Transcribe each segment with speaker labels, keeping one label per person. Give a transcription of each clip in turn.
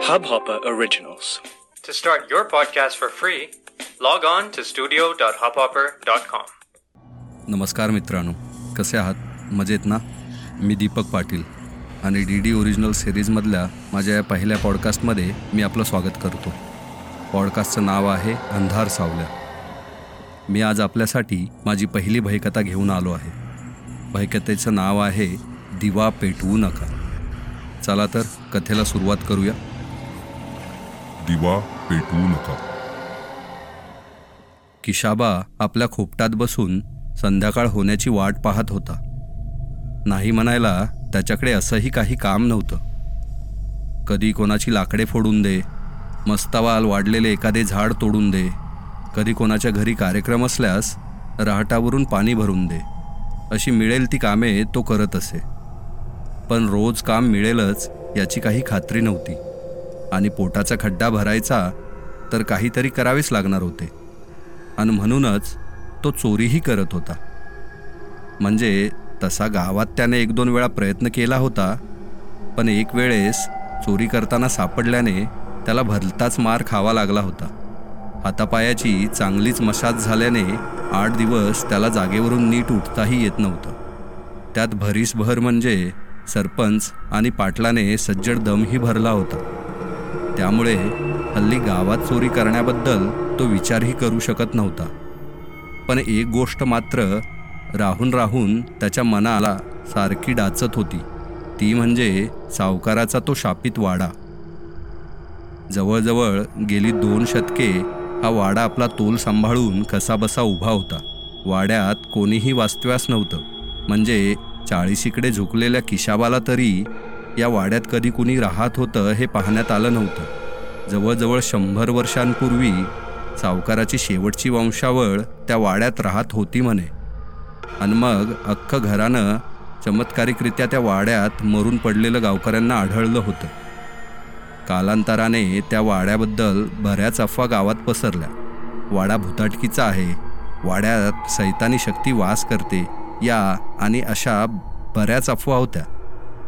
Speaker 1: Hubhopper Originals.
Speaker 2: To start your podcast for free, log on to studio.hubhopper.com.
Speaker 3: नमस्कार मित्रांनो कसे आहात? मजेत ना? मी दीपक पाटील आणि डी डी ओरिजिनल सिरीजमधल्या माझ्या या पहिल्या पॉडकास्टमध्ये मी आपलं स्वागत करतो. पॉडकास्टचं नाव आहे अंधार सावल्या. मी आज आपल्यासाठी माझी पहिली भयकथा घेऊन आलो आहे. भयकथेचं नाव आहे दिवा पेटवू नका. चला तर कथेला सुरुवात करूया.
Speaker 4: दिवा पेटवू नका.
Speaker 3: किशाबा आपल्या खोपटात बसून संध्याकाळ होण्याची वाट पाहत होता. नाही म्हणायला त्याच्याकडे असंही काही काम नव्हतं. कधी कोणाची लाकडे फोडून दे मस्तावाल वाढलेले एखादे झाड तोडून दे कधी कोणाच्या घरी कार्यक्रम असल्यास रहाटावरून पाणी भरून दे अशी मिळेल ती कामे तो करत असे. पण रोज काम मिळेलच याची काही खात्री नव्हती. आणि पोटाचा खड्डा भरायचा तर काहीतरी करावेच लागणार होते. आणि म्हणूनच तो चोरीही करत होता. म्हणजे तसा गावात त्याने एक दोन वेळा प्रयत्न केला होता पण एक वेळेस चोरी करताना सापडल्याने त्याला भलताच मार खावा लागला होता. हातापायाची चांगलीच मशाज झाल्याने आठ दिवस त्याला जागेवरून नीट उठताही येत नव्हतं. त्यात भरीसभर म्हणजे सरपंच आणि पाटलाने सज्जड दमही भरला होता. त्यामुळे हल्ली गावात चोरी करण्याबद्दल तो विचारही करू शकत नव्हता. पण एक गोष्ट मात्र राहून राहून त्याच्या मनाला सारखी डाचत होती. ती म्हणजे सावकाराचा तो शापित वाडा. जवळजवळ गेली दोन शतके हा वाडा आपला तोल सांभाळून कसाबसा उभा होता. वाड्यात कोणीही वास्तव्यास नव्हतं. म्हणजे चाळीशीकडे झुकलेल्या किशाबाला तरी या वाड्यात कधी कुणी राहत होतं हे पाहण्यात आलं नव्हतं. जवळजवळ शंभर वर्षांपूर्वी सावकाराची शेवटची वंशावळ त्या वाड्यात राहत होती म्हणे. आणि मग अख्खं घरानं चमत्कारिकरित्या त्या वाड्यात मरून पडलेलं गावकऱ्यांना आढळलं होतं. कालांतराने त्या वाड्याबद्दल बऱ्याच अफवा गावात पसरल्या. वाडा भुताटकीचा आहे. वाड्यात सैतानी शक्ती वास करते या आणि अशा बऱ्याच अफवा होत्या.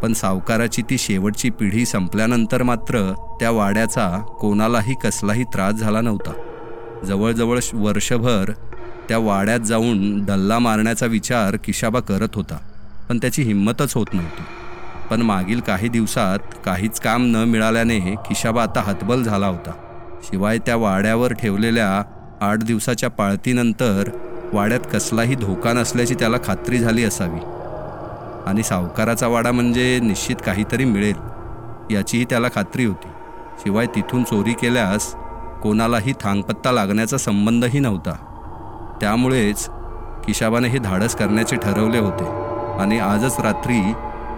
Speaker 3: पण सावकाराची ती शेवटची पिढी संपल्यानंतर मात्र त्या वाड्याचा कोणालाही कसलाही त्रास झाला नव्हता. जवळजवळ श- वर्षभर त्या वाड्यात जाऊन डल्ला मारण्याचा विचार किशाबा करत होता पण त्याची हिंमतच होत नव्हती. पण मागील काही दिवसात काहीच काम न मिळाल्याने किशाबा आता हतबल झाला होता. शिवाय त्या वाड्यावर ठेवलेल्या आठ दिवसाच्या पाळतीनंतर वाड्यात कसलाही धोका नसल्याची त्याला खात्री झाली असावी. आणि सावकाराचा वाडा म्हणजे निश्चित काहीतरी मिळेल याचीही त्याला खात्री होती. शिवाय तिथून चोरी केल्यास कोणालाही थांगपत्ता लागण्याचा संबंधही नव्हता. त्यामुळेच किशाबाने हे धाडस करण्याचे ठरवले होते आणि आजच रात्री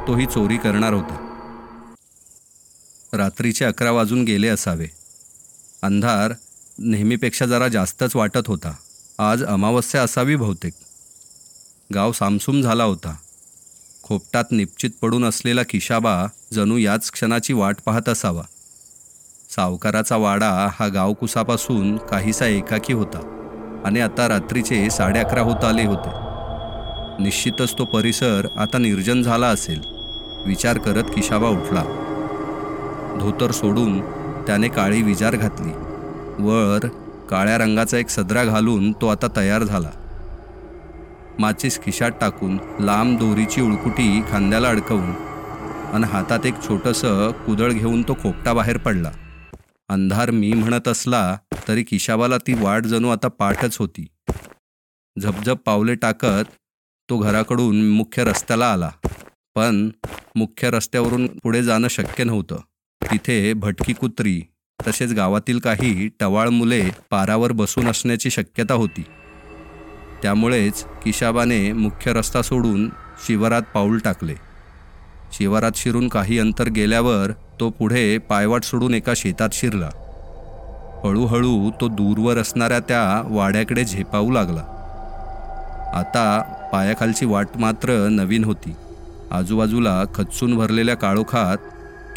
Speaker 3: तो ही चोरी करणार होता. रात्रीचे अकरा वाजून गेले असावे. अंधार नेहमीपेक्षा जरा जास्तच वाटत होता. आज अमावस्या असावी बहुतेक. गाव सामसूम झाला होता. खोपटात निश्चित पडून असलेला किशाबा जणू याच क्षणाची वाट पाहत असावा. सावकाराचा वाडा हा गावकुसापासून काहीसा एकाकी होता आणि आता रात्रीचे साडे अकरा होत आले होते. निश्चितच तो परिसर आता निर्जन झाला असेल. विचार करत किशाबा उठला. धोतर सोडून त्याने काळी विजार घातली. वर काळ्या रंगाचा एक सदरा घालून तो आता तयार झाला. माचीस खिशात टाकून लांब दोरीची उळकुटी खांद्याला अडकवून आणि हातात एक छोटंसं कुदळ घेऊन तो खोपटा बाहेर पडला. अंधार मी म्हणत असला तरी किशाबाला ती वाट जणू आता पाठच होती. झपझप पावले टाकत तो घराकडून मुख्य रस्त्याला आला. पण मुख्य रस्त्यावरून पुढे जाणं शक्य नव्हतं. तिथे भटकी कुत्री तसेच गावातील काही टवाळ मुले पारावर बसून असण्याची शक्यता होती. त्यामुळेच किशाबाने मुख्य रस्ता सोडून शिवारात पाऊल टाकले. शिवारात शिरून काही अंतर गेल्यावर तो पुढे पायवाट सोडून एका शेतात शिरला. हळूहळू तो दूरवर असणाऱ्या त्या वाड्याकडे झेपावू लागला. आता पायाखालची वाट मात्र नवीन होती. आजूबाजूला खच्चून भरलेल्या काळोखात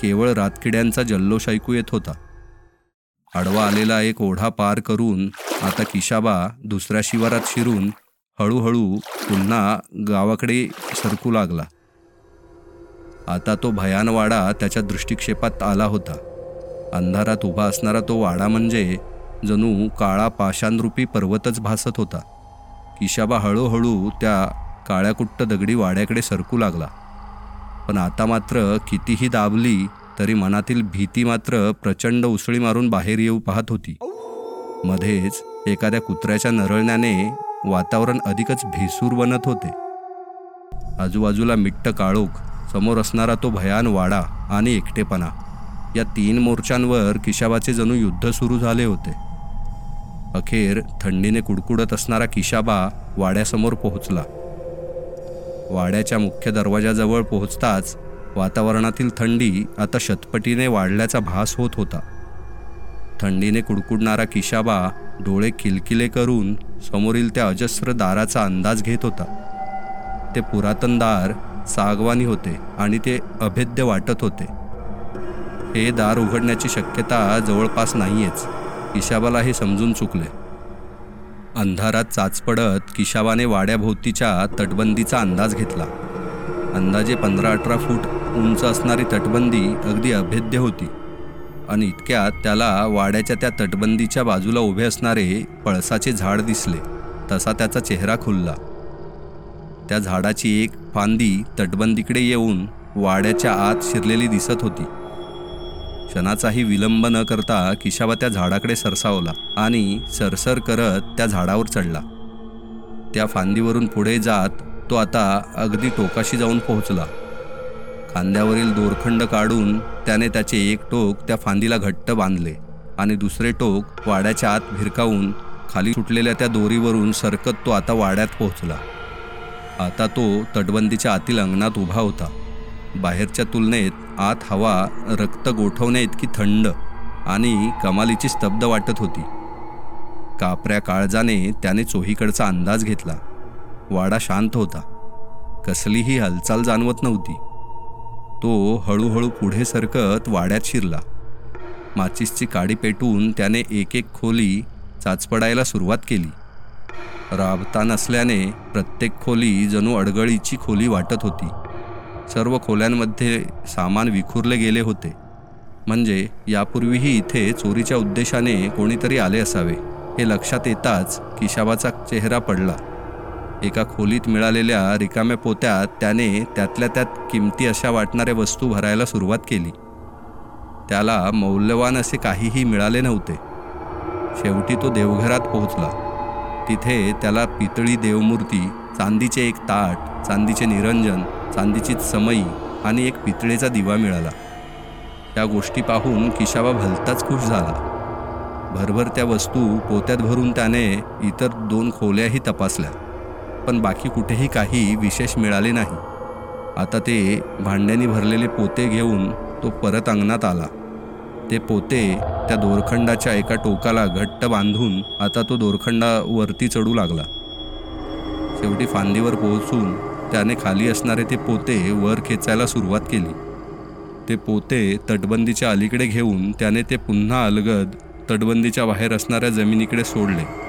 Speaker 3: केवळ रातकिड्यांचा जल्लोष ऐकू येत होता. आडवा आलेला एक ओढा पार करून आता किशाबा दुसऱ्या शिवारात शिरून हळूहळू पुन्हा गावाकडे सरकू लागला. आता तो भयानवाडा त्याच्या दृष्टिक्षेपात आला होता. अंधारात उभा असणारा तो वाडा म्हणजे जणू काळा पाषाणरूपी पर्वतच भासत होता. किशाबा हळूहळू त्या काळ्याकुट्ट दगडी वाड्याकडे सरकू लागला. पण आता मात्र कितीही दाबली तरी मनातील भीती मात्र प्रचंड उसळी मारून बाहेर येऊ पाहत होती. मध्येच एखाद्या कुत्र्याच्या नरळण्याने वातावरण अधिकच भेसूर बनत होते. आजूबाजूला मिट्ट काळोख समोर असणारा तो भयान वाडा आणि एकटेपणा या तीन मोर्चांवर किशाबाचे जणू युद्ध सुरू झाले होते. अखेर थंडीने कुडकुडत असणारा किशाबा वाड्यासमोर पोहोचला. वाड्याच्या मुख्य दरवाजाजवळ पोहोचताच वातावरणातील थंडी आता शतपटीने वाढल्याचा भास होत होता. थंडीने कुडकुडणारा किशाबा डोळे किलकिले करून समोरील त्या अजस्र दाराचा अंदाज घेत होता. ते पुरातन दार सागवानी होते आणि ते अभेद्य वाटत होते. हे दार उघडण्याची शक्यता जवळपास नाहीयेच किशाबाला हे समजून चुकले. अंधारात चाच पडत किशाबाने वाड्याभोवतीच्या तटबंदीचा अंदाज घेतला. अंदाजे पंधरा अठरा फूट उंच असणारी तटबंदी अगदी अभेद्य होती. आणि इतक्यात त्याला वाड्याच्या त्या तटबंदीच्या बाजूला उभे असणारे पळसाचे झाड दिसले. तसा त्याचा चेहरा खुलला. त्या झाडाची एक फांदी तटबंदीकडे येऊन वाड्याच्या आत शिरलेली दिसत होती. क्षणाचाही विलंब न करता किशाबा त्या झाडाकडे सरसावला आणि सरसर करत त्या झाडावर चढला. त्या फांदीवरून पुढे जात तो आता अगदी टोकाशी जाऊन पोहोचला. खांद्यावरील दोरखंड काढून त्याने त्याचे एक टोक त्या फांदीला घट्ट बांधले आणि दुसरे टोक वाड्याच्या आत भिरकावून खाली सुटलेल्या त्या दोरीवरून सरकत तो आता वाड्यात पोहोचला. आता तो तटबंदीच्या आतील अंगणात उभा होता. बाहेरच्या तुलनेत आत हवा रक्त गोठवण्या इतकी थंड आणि कमालीची स्तब्ध वाटत होती. कापऱ्या काळजाने त्याने चोहीकडचा अंदाज घेतला. वाडा शांत होता. कसलीही हालचाल जाणवत नव्हती. तो हळूहळू पुढे सरकत वाड्यात शिरला. माचिसची काडी पेटून त्याने एक एक खोली चाचपडायला सुरुवात केली. राबता नसल्याने प्रत्येक खोली जणू अडगळीची खोली वाटत होती. सर्व खोल्यांमध्ये सामान विखुरले गेले होते. म्हणजे यापूर्वीही इथे चोरीच्या उद्देशाने कोणीतरी आले असावे हे लक्षात येताच किशाबाचा चेहरा पडला. एका खोलीत मिळालेल्या रिकाम्या पोत्यात त्याने त्यातल्या त्यात किमती अशा वाटणाऱ्या वस्तू भरायला सुरुवात केली. त्याला मौल्यवान असे काहीही मिळाले नव्हते. शेवटी तो देवघरात पोहोचला. तिथे त्याला पितळी देवमूर्ती चांदीचे एक ताट चांदीचे निरंजन चांदीची समई आणि एक पितळेचा दिवा मिळाला. त्या गोष्टी पाहून किशाबा भलताच खुश झाला. भरभर त्या वस्तू पोत्यात भरून त्याने इतर दोन खोल्याही तपासल्या. पण बाकी कुठेही काही विशेष मिळाले नाही. आता ते भांड्यांनी भरलेले पोते घेऊन तो परत अंगणात आला. ते पोते त्या दोरखंडाच्या एका टोकाला घट्ट बांधून आता तो दोरखंडावरती चढू लागला. शेवटी फांदीवर पोहोचून त्याने खाली असणारे ते पोते वर खेचायला सुरुवात केली. ते पोते तटबंदीच्या अलीकडे घेऊन त्याने ते पुन्हा अलगद तटबंदीच्या बाहेर असणाऱ्या जमिनीकडे सोडले.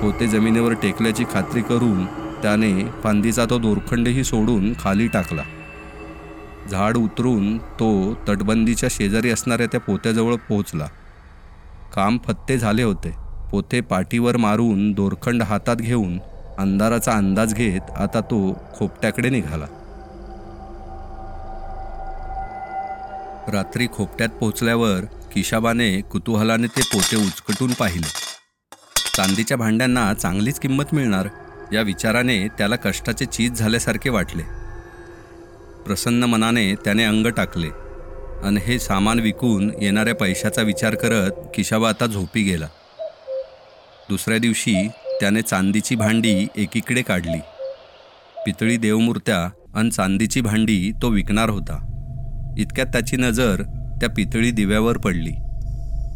Speaker 3: पोते जमिनीवर टेकल्याची खात्री करून त्याने फांदीचा तो दोरखंडही सोडून खाली टाकला. झाड उतरून तो तटबंदीच्या शेजारी असणाऱ्या त्या पोत्याजवळ पोहोचला. काम फत्ते झाले होते. पोते पाठीवर मारून दोरखंड हातात घेऊन अंधाराचा अंदाज घेत आता तो खोपट्याकडे निघाला. रात्री खोपट्यात पोचल्यावर किशाबाने कुतूहलाने ते पोते उचकटून पाहिले. चांदीच्या भांड्यांना चांगलीच किंमत मिळणार या विचाराने त्याला कष्टाचे चीज झाल्यासारखे वाटले. प्रसन्न मनाने त्याने अंग टाकले आणि हे सामान विकून येणाऱ्या पैशाचा विचार करत किशाबा आता झोपी गेला. दुसऱ्या दिवशी त्याने चांदीची भांडी एकीकडे काढली. पितळी देवमूर्त्या आणि चांदीची भांडी तो विकणार होता. इतक्यात त्याची नजर त्या पितळी दिव्यावर पडली.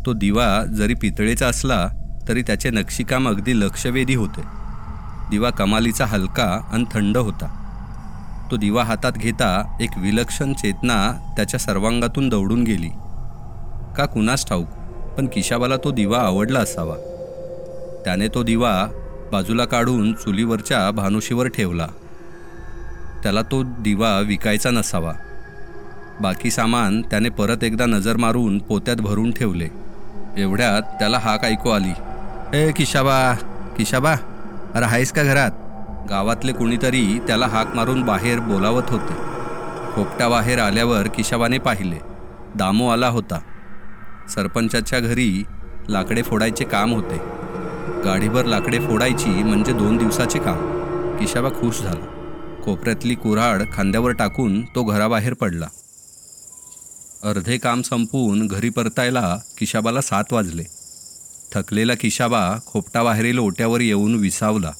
Speaker 3: तो दिवा जरी पितळेचा असला तरी त्याचे नक्षीकाम अगदी लक्षवेधी होते. दिवा कमालीचा हलका आणि थंड होता. तो दिवा हातात घेता एक विलक्षण चेतना त्याच्या सर्वांगातून दौडून गेली. का कुणास ठाऊक पण किशाबाला तो दिवा आवडला असावा. त्याने तो दिवा बाजूला काढून चुलीवरच्या भानुशीवर ठेवला. त्याला तो दिवा विकायचा नसावा. बाकी सामान त्याने परत एकदा नजर मारून पोत्यात भरून ठेवले. एवढ्यात त्याला हाक ऐकू आली. ए किशाबा किशाबा अरे आहेस का घरात? गावातले कुणीतरी त्याला हाक मारून बाहेर बोलावत होते. खोपट्याबाहेर आल्यावर किशाबाने पाहिले. दामो आला होता. सरपंचाच्या घरी लाकडे फोडायचे काम होते. गाडीभर लाकडे फोडायची म्हणजे दोन दिवसाचे काम. किशाबा खुश झाला. कोपऱ्यातली कुऱ्हाड खांद्यावर टाकून तो घराबाहेर पडला. अर्धे काम संपवून घरी परतायला किशाबाला सात वाजले. थकलेला किशाबा खोपटाबाहेरील ओट्यावर येऊन विसावला.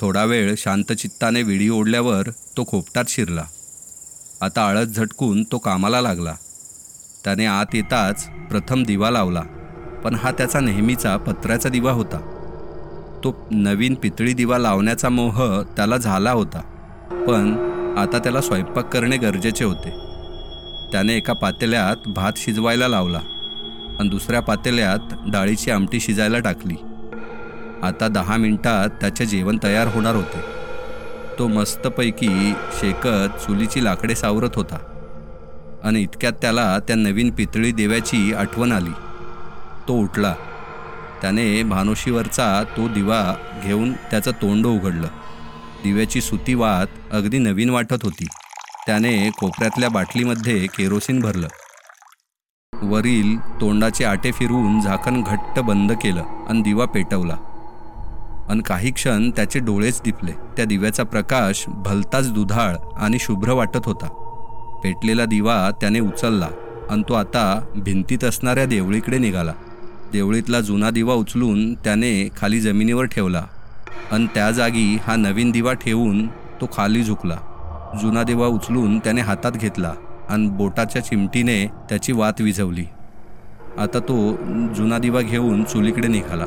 Speaker 3: थोडा वेळ शांतचित्ताने विडी ओढल्यावर तो खोपटात शिरला. आता आळस झटकून तो कामाला लागला. त्याने आत येताच प्रथम दिवा लावला पण हा त्याचा नेहमीचा पत्र्याचा दिवा होता. तो नवीन पितळी दिवा लावण्याचा मोह त्याला झाला होता पण आता त्याला स्वयंपाक करणे गरजेचे होते. त्याने एका पातेल्यात भात शिजवायला लावला. आणि दुसऱ्या पातेल्यात डाळीची आमटी शिजायला टाकली. आता दहा मिनिटात त्याचे जेवण तयार होणार होते. तो मस्तपैकी शेकत चुलीची लाकडे सावरत होता. आणि इतक्यात त्याला त्या नवीन पितळी देव्याची आठवण आली. तो उठला. त्याने भानोशीवरचा तो दिवा घेऊन त्याचं तोंड उघडलं. दिव्याची सुती वात अगदी नवीन वाटत होती. त्याने कोपऱ्यातल्या बाटलीमध्ये केरोसिन भरलं. वरील तोंडाचे आटे फिरवून झाकण घट्ट बंद केलं आणि दिवा पेटवला. आणि काही क्षण त्याचे डोळेच दिपले. त्या दिव्याचा प्रकाश भलताच दुधाळ आणि शुभ्र वाटत होता. पेटलेला दिवा त्याने उचलला आणि तो आता भिंतीत असणाऱ्या देवळीकडे निघाला. देवळीतला जुना दिवा उचलून त्याने खाली जमिनीवर ठेवला आणि त्या जागी हा नवीन दिवा ठेवून तो खाली झुकला. जुना दिवा उचलून त्याने हातात घेतला. आणि बोटाच्या चिमटीने त्याची वात विझवली. आता तो जुना दिवा घेऊन चुलीकडे निघाला.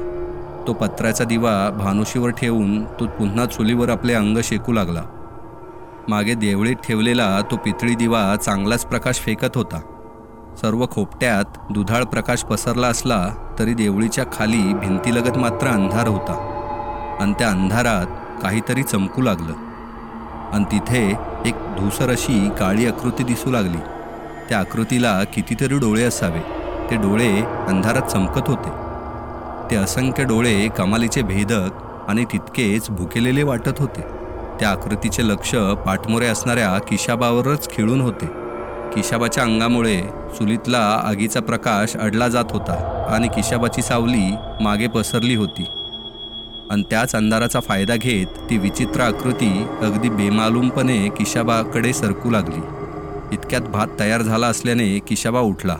Speaker 3: तो पत्र्याचा दिवा भानुशीवर ठेवून तो पुन्हा चुलीवर आपले अंग शेकू लागला. मागे देवळीत ठेवलेला तो पितळी दिवा चांगलाच प्रकाश फेकत होता. सर्व खोपट्यात दुधाळ प्रकाश पसरला असला तरी देवळीच्या खाली भिंतीलगत मात्र अंधार होता. आणि त्या अंधारात काहीतरी चमकू लागलं. आणि तिथे एक धूसर अशी काळी आकृती दिसू लागली. त्या आकृतीला कितीतरी डोळे असावे. ते डोळे अंधारात चमकत होते. ते असंख्य डोळे कमालीचे भेदक आणि तितकेच भुकेलेले वाटत होते. त्या आकृतीचे लक्ष पाठमोरे असणाऱ्या किशाबावरच खिळून होते. किशाबाच्या अंगामुळे चुलीतला आगीचा प्रकाश अडला जात होता आणि किशाबाची सावली मागे पसरली होती. आणि त्याच अंधाराचा फायदा घेत ती विचित्र आकृती अगदी बेमालूमपणे किशाबाकडे सरकू लागली. इतक्यात भात तयार झाला असल्याने किशाबा उठला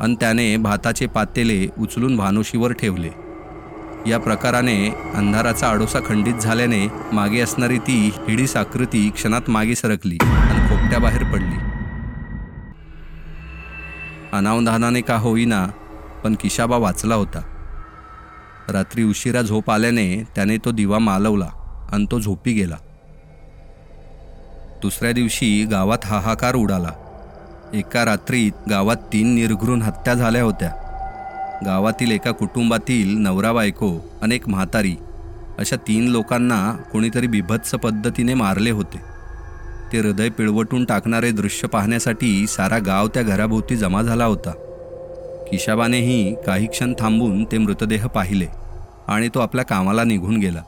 Speaker 3: आणि त्याने भाताचे पातेले उचलून भानुशीवर ठेवले. या प्रकाराने अंधाराचा आडोसा खंडित झाल्याने मागे असणारी ती हिडीस आकृती क्षणात मागे सरकली आणि खोपट्याबाहेर पडली. अनावधानाने का होईना पण किशाबा वाचला होता. रात्री उशिरा झोप आल्याने त्याने तो दिवा मालवला आणि तो झोपी गेला. दुसऱ्या दिवशी गावात हाहाकार उडाला. एका रात्रीत गावात तीन निर्घृण हत्या झाल्या होत्या. गावातील एका कुटुंबातील नवरा बायको आणि एक म्हातारी अशा तीन लोकांना कोणीतरी बिभत्स पद्धतीने मारले होते. ते हृदय पिळवटून टाकणारे दृश्य पाहण्यासाठी सारा गाव त्या घराभोवती जमा झाला होता. किशाबानेही काही क्षण थांबून ते मृतदेह पाहिले आणि तो आपल्या कामाला निघून गेला.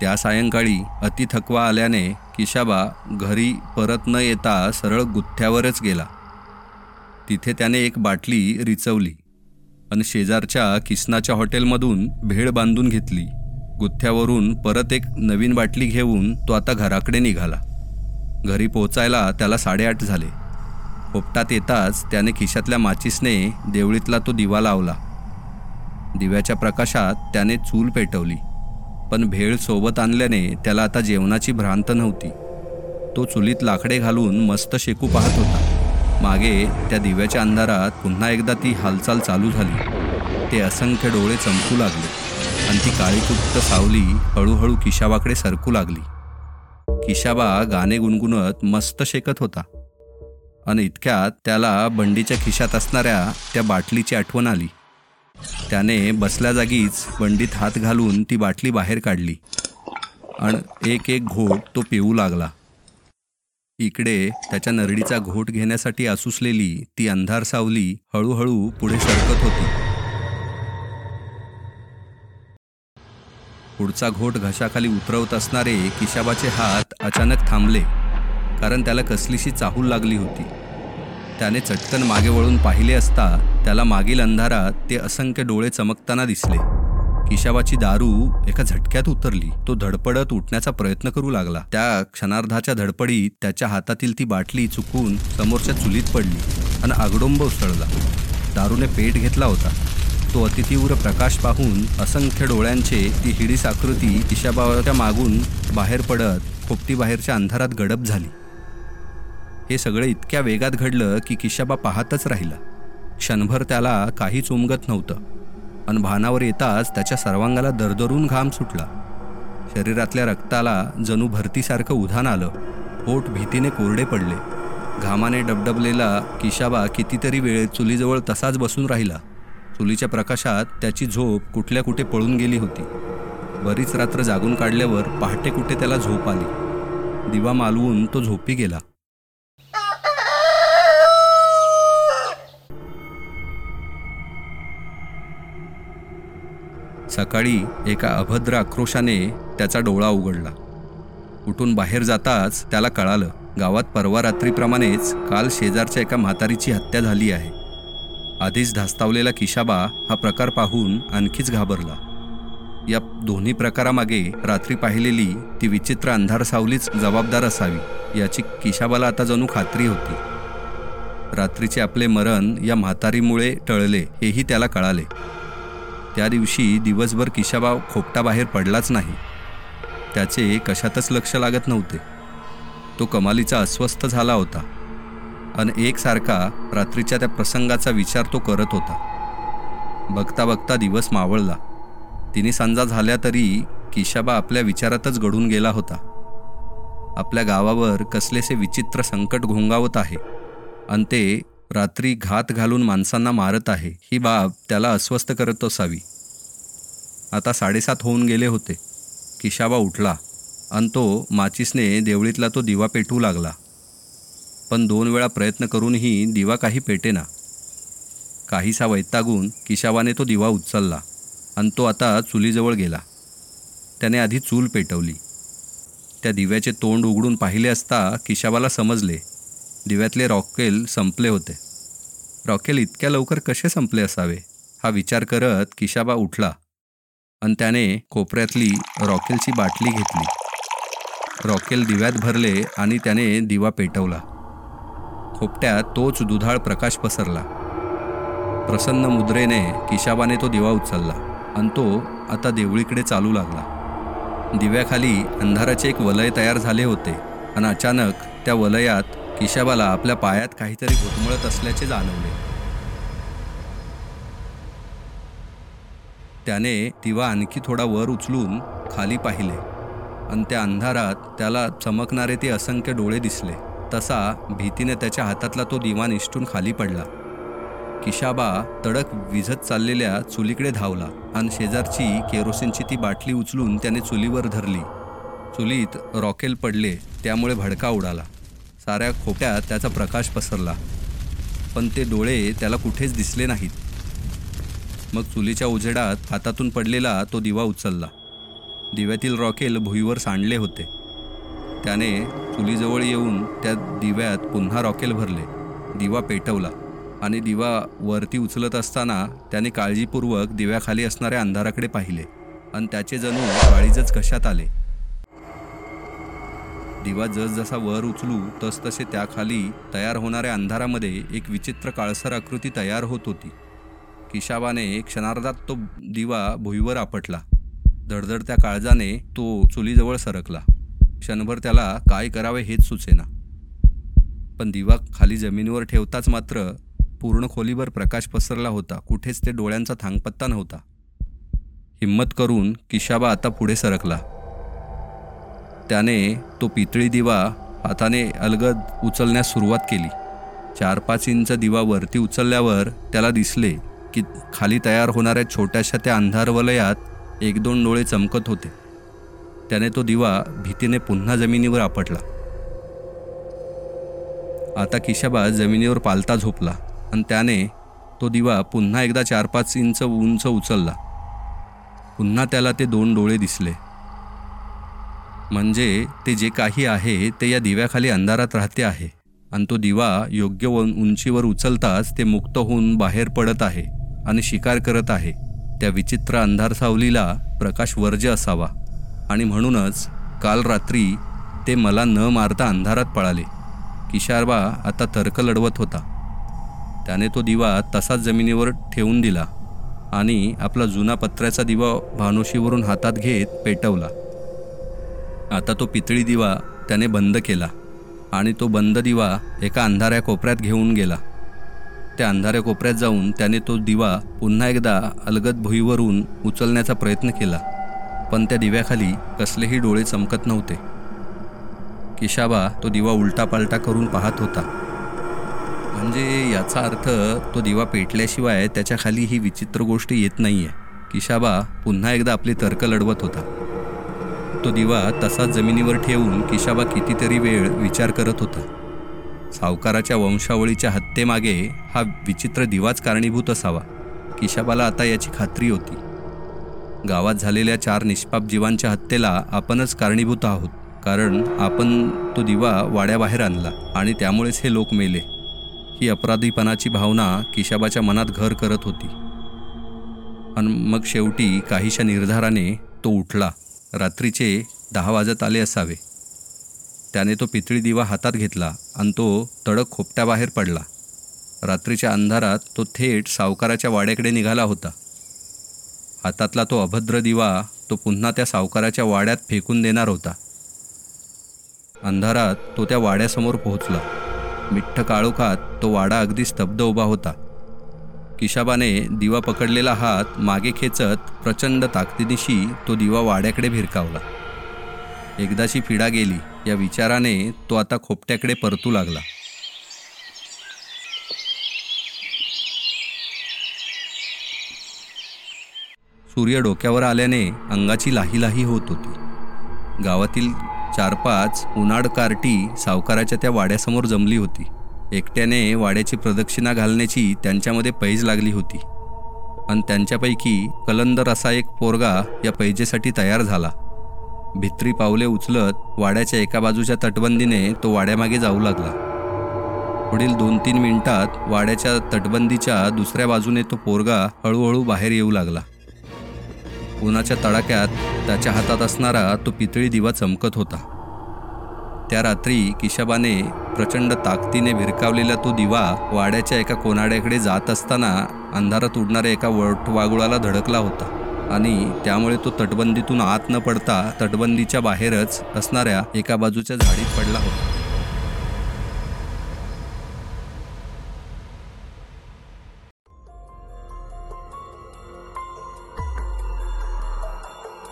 Speaker 3: त्या सायंकाळी अति थकवा आल्याने किशाबा घरी परत न येता सरळ गुत्थ्यावरच गेला. तिथे त्याने एक बाटली रिचवली आणि शेजारच्या किसनाच्या हॉटेलमधून भेळ बांधून घेतली. गुत्थ्यावरून परत एक नवीन बाटली घेऊन तो आता घराकडे निघाला. घरी पोचायला त्याला साडेआठ झाले. पोपटात येताच त्याने खिशातल्या माचीसने देवळीतला तो दिवा लावला. दिव्याच्या प्रकाशात त्याने चूल पेटवली. पण भेळ सोबत आणल्याने त्याला आता जेवणाची भ्रांत नव्हती. तो चुलीत लाकडे घालून मस्त शेकू पाहत होता. मागे त्या दिव्याच्या अंधारात पुन्हा एकदा ती हालचाल चालू झाली. ते असंख्य डोळे चमकू लागले आणि ती काळीकुप्त सावली हळूहळू किशाबाकडे सरकू लागली. किशाबा गाणे गुणगुणत मस्त शेकत होता. आणि इतक्यात त्याला बंडीच्या खिशात असणाऱ्या त्या बाटलीची आठवण आली. त्याने बसल्या जागीच बंडीत हात घालून ती बाटली बाहेर काढली. आणि एक एक घोट तो पिऊ लागला. इकडे त्याच्या नरडीचा घोट घेण्यासाठी आसुसलेली ती अंधार सावली हळूहळू पुढे सरकत होती. पुढचा घोट घशाखाली उतरवत असणारे किशाबाचे हात अचानक थांबले. कारण त्याला कसलीशी चाहूल लागली होती. त्याने चटकन मागे वळून पाहिले असता त्याला मागील अंधारात ते असंख्य डोळे चमकताना दिसले. किशाबाची दारू एका झटक्यात उतरली. तो धडपडत उठण्याचा प्रयत्न करू लागला. त्या क्षणार्धाच्या धडपडीत त्याच्या हातातील ती बाटली चुकून समोरच्या चुलीत पडली आणि आगडोंब उसळला. दारूने पेट घेतला होता. तो अतितीव्र प्रकाश पाहून असंख्य डोळ्यांचे ती हिडीस आकृती किशाबाच्या मागून बाहेर पडत खोपटी बाहेरच्या अंधारात गडप झाली. हे सगळे इतक्या वेगात घडलं की किशाबा पाहतच राहिला. क्षणभर त्याला काहीच उमगत नव्हतं. आणि भानावर येताच त्याच्या सर्वांगाला दरदरून घाम सुटला. शरीरातल्या रक्ताला जणू भरतीसारखं उधाण आलं. पोट भीतीने कोरडे पडले. घामाने डबडबलेला किशाबा कितीतरी वेळ चुलीजवळ तसाच बसून राहिला. चुलीच्या प्रकाशात त्याची झोप कुठल्या कुठे पळून गेली होती. बरीच रात्र जागून काढल्यावर पहाटे कुठे त्याला झोप आली. दिवा मालवून तो झोपी गेला. सकाळी एका अभद्र आक्रोशाने त्याचा डोळा उघडला. उठून बाहेर जाताच त्याला कळालं गावात परवा रात्रीप्रमाणेच काल शेजारच्या एका म्हातारीची हत्या झाली आहे. आधीच धास्तावलेला किशाबा हा प्रकार पाहून आणखीच घाबरला. या दोन्ही प्रकारामागे रात्री पाहिलेली ती विचित्र अंधार सावलीच जबाबदार असावी याची किशाबाला आता जणू खात्री होती. रात्रीचे आपले मरण या म्हातारीमुळे टळले हेही त्याला कळाले. त्या दिवशी दिवसभर किशाबा खोपटाबाहेर पडलाच नाही. त्याचे कशातच लक्ष लागत नव्हते. तो कमालीचा अस्वस्थ झाला होता. आणि एकसारखा रात्रीच्या त्या प्रसंगाचा विचार तो करत होता. बघता बघता दिवस मावळला. तिने सांजा झाल्या तरी किशाबा आपल्या विचारातच घडून गेला होता. आपल्या गावावर कसलेसे विचित्र संकट घोंगावत आहे. आणि ते रात्री घात घालून माणसांना मारत आहे. ही बाब त्याला अस्वस्थ करत असावी. आता साडेसात होऊन गेले होते. किशाबा उठला. आणि तो माचिसने देवळीतला तो दिवा पेटवू लागला. पण दोन वेळा प्रयत्न करूनही दिवा काही पेटेना. काहीसा वैतागून किशाबाने तो दिवा उचलला. आणि तो आता चुलीजवळ गेला. त्याने आधी चूल पेटवली. त्या दिव्याचे तोंड उघडून पाहिले असता किशाबाला समजले. दिव्यातले रॉकेल संपले होते. रॉकेल इतक्या लवकर कसे संपले असावे? हा विचार करत किशाबा उठला आणि त्याने कोपऱ्यातली रॉकेलची बाटली घेतली. रॉकेल दिव्यात भरले आणि त्याने दिवा पेटवला. खोपट्यात तोच दुधाळ प्रकाश पसरला. प्रसन्न मुद्रेने किशाबाने तो दिवा उचलला आणि तो आता देवळीकडे चालू लागला. दिव्याखाली अंधाराचे एक वलय तयार झाले होते आणि अचानक त्या वलयात किशाबाला आपल्या पायात काहीतरी घुटमळत असल्याचे जाणवले. त्याने दिवा आणखी थोडा वर उचलून खाली पाहिले आणि त्या अंधारात त्याला चमकणारे ते असंख्य डोळे दिसले. तसा भीतीने त्याच्या हातातला तो दिवा निष्ठून खाली पडला. किशाबा तडक विझत चाललेल्या चुलीकडे धावला आणि शेजारची केरोसिनची ती बाटली उचलून त्याने चुलीवर धरली. चुलीत रॉकेल पडले त्यामुळे भडका उडाला. साऱ्या खोट्यात त्याचा प्रकाश पसरला. पण ते डोळे त्याला कुठेच दिसले नाहीत. मग चुलीच्या उजेडात हातातून पडलेला तो दिवा उचलला. दिव्यातील रॉकेल भुईवर सांडले होते. त्याने चुलीजवळ येऊन त्या दिव्यात पुन्हा रॉकेल भरले. दिवा पेटवला आणि दिवा वरती उचलत असताना त्याने काळजीपूर्वक दिव्याखाली असणाऱ्या अंधाराकडे पाहिले. आणि त्याचे जणू काळीजच कशात आले? दिवा जसजसा वर उचलू तसतसे त्याखाली तयार होणाऱ्या अंधारामध्ये एक विचित्र काळसर आकृती तयार होत होती. किशाबाने क्षणार्धात तो दिवा भुईवर आपटला. धडधडत्या काळजाने तो चुलीजवळ सरकला. क्षणभर त्याला काय करावे हेच सुचेना. पण दिवा खाली जमिनीवर ठेवताच मात्र पूर्ण खोलीभर प्रकाश पसरला होता. कुठेच ते डोळ्यांचा थांगपत्ता नव्हता. हिम्मत करून किशाबा आता पुढे सरकला. त्याने तो पितळी दिवा हाताने अलगद उचलण्यास सुरुवात केली. चार पाच इंच दिवा वरती उचलल्यावर त्याला दिसले की खाली तयार होणाऱ्या छोट्याशा त्या अंधारवलयात एक दोन डोळे चमकत होते. त्याने तो दिवा भीतीने पुन्हा जमिनीवर आपटला. आता किशाबा जमिनीवर पालता झोपला आणि त्याने तो दिवा पुन्हा एकदा चार पाच इंच उंच उचलला. पुन्हा त्याला ते दोन डोळे दिसले. म्हणजे ते जे काही आहे ते या दिव्याखाली अंधारात राहते आहे. आणि तो दिवा योग्य उंचीवर उचलताच ते मुक्त होऊन बाहेर पडत आहे आणि शिकार करत आहे. त्या विचित्र अंधार सावलीला प्रकाश वर्ज्य असावा. आणि म्हणूनच काल रात्री ते मला न मारता अंधारात पळाले. किशारबा आता तर्क लढवत होता. त्याने तो दिवा तसाच जमिनीवर ठेवून दिला आणि आपला जुना पत्र्याचा दिवा भानोशीवरून हातात घेत पेटवला. आता तो पितळी दिवा त्याने बंद केला आणि तो बंद दिवा एका अंधाऱ्या कोपऱ्यात घेऊन गेला. त्या अंधाऱ्या कोपऱ्यात जाऊन त्याने तो दिवा पुन्हा एकदा अलगद भुईवरून उचलण्याचा प्रयत्न केला पण त्या दिव्याखाली कसलेही डोळे चमकत नव्हते. किशाबा तो दिवा उलटापालटा करून पाहत होता. म्हणजे याचा अर्थ तो दिवा पेटल्याशिवाय त्याच्याखाली ही विचित्र गोष्ट येत नाहीये. किशाबा पुन्हा एकदा आपले तर्क लढवत होता. तो दिवा तसाच जमिनीवर ठेवून किशाबा कितीतरी वेळ विचार करत होता. सावकाराच्या वंशावळीच्या हत्येमागे हा विचित्र दिवाच कारणीभूत असावा. किशाबाला आता याची खात्री होती. गावात झालेल्या चार निष्पाप जीवांच्या हत्येला आपणच कारणीभूत आहोत. कारण आपण तो दिवा वाड्याबाहेर आणला आणि त्यामुळेच हे लोक मेले. ही अपराधीपणाची भावना किशाबाच्या मनात घर करत होती. आणि मग शेवटी काहीशा निर्धाराने तो उठला. रात्रीचे दहा वाजत आले असावे. त्याने तो पितळी दिवा हातात घेतला आणि तो तडक खोपट्याबाहेर पडला. रात्रीच्या अंधारात तो थेट सावकाराच्या वाड्याकडे निघाला होता. हातातला तो अभद्र दिवा तो पुन्हा त्या सावकाराच्या वाड्यात फेकून देणार होता. अंधारात तो त्या वाड्यासमोर पोहोचला. मिठ्ठ काळोखात तो वाडा अगदी स्तब्ध उभा होता. किशाबाने दिवा पकडलेला हात मागे खेचत प्रचंड ताकदीनिशी तो दिवा वाड्याकडे भिरकावला. एकदाशी फिडा गेली या विचाराने तो आता खोपट्याकडे परतू लागला. सूर्य डोक्यावर आल्याने अंगाची लाही लाही होत होती. गावातील चार पाच उन्हाड कार्टी सावकाराच्या त्या वाड्यासमोर जमली होती. एकट्याने वाड्याची प्रदक्षिणा घालण्याची त्यांच्यामध्ये पैज लागली होती. आणि त्यांच्यापैकी कलंदर असा एक पोरगा या पैजेसाठी तयार झाला. भित्री पावले उचलत वाड्याच्या एका बाजूच्या तटबंदीने तो वाड्यामागे जाऊ लागला. पुढील दोन तीन मिनिटात वाड्याच्या तटबंदीच्या दुसऱ्या बाजूने तो पोरगा हळूहळू बाहेर येऊ लागला. उन्हाच्या तडाक्यात त्याच्या हातात असणारा तो पितळी दिवा चमकत होता. त्या रात्री किशबाने प्रचंड ताकदीने भिरकावलेला तो दिवा वाड्याच्या एका कोनाड्याकडे जात असताना अंधारात उडणाऱ्या एका वटवागुळाला धडकला होता. आणि त्यामुळे तो तटबंदीतून आत न पडता तटबंदीच्या बाहेरच असणाऱ्या एका बाजूच्या झाडीत पडला होता.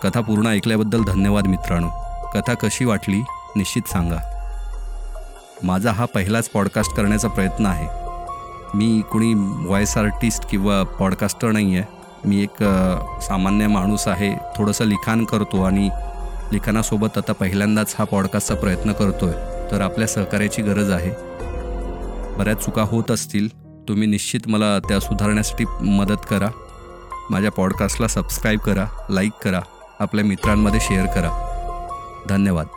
Speaker 3: कथा पूर्ण ऐकल्याबद्दल धन्यवाद मित्रांनो. कथा कशी वाटली? निश्चित सांगा. माझा हा पहिलाच पॉडकास्ट करण्याचा प्रयत्न आहे. मी कुणी व्हॉइस आर्टिस्ट किंवा पॉडकास्टर नाही आहे मी एक सामान्य माणूस आहे थोडंसं लिखाण करतो आणि लिखाणासोबत आता पहिल्यांदाच हा पॉडकास्टचा प्रयत्न करतो आहे तर आपल्या सहकार्याची गरज आहे. बऱ्याच चुका होत असतील तुम्ही निश्चित मला त्या सुधारण्यासाठी मदत करा. माझ्या पॉडकास्टला सबस्क्राईब करा लाईक करा आपल्या मित्रांमध्ये शेअर करा. धन्यवाद.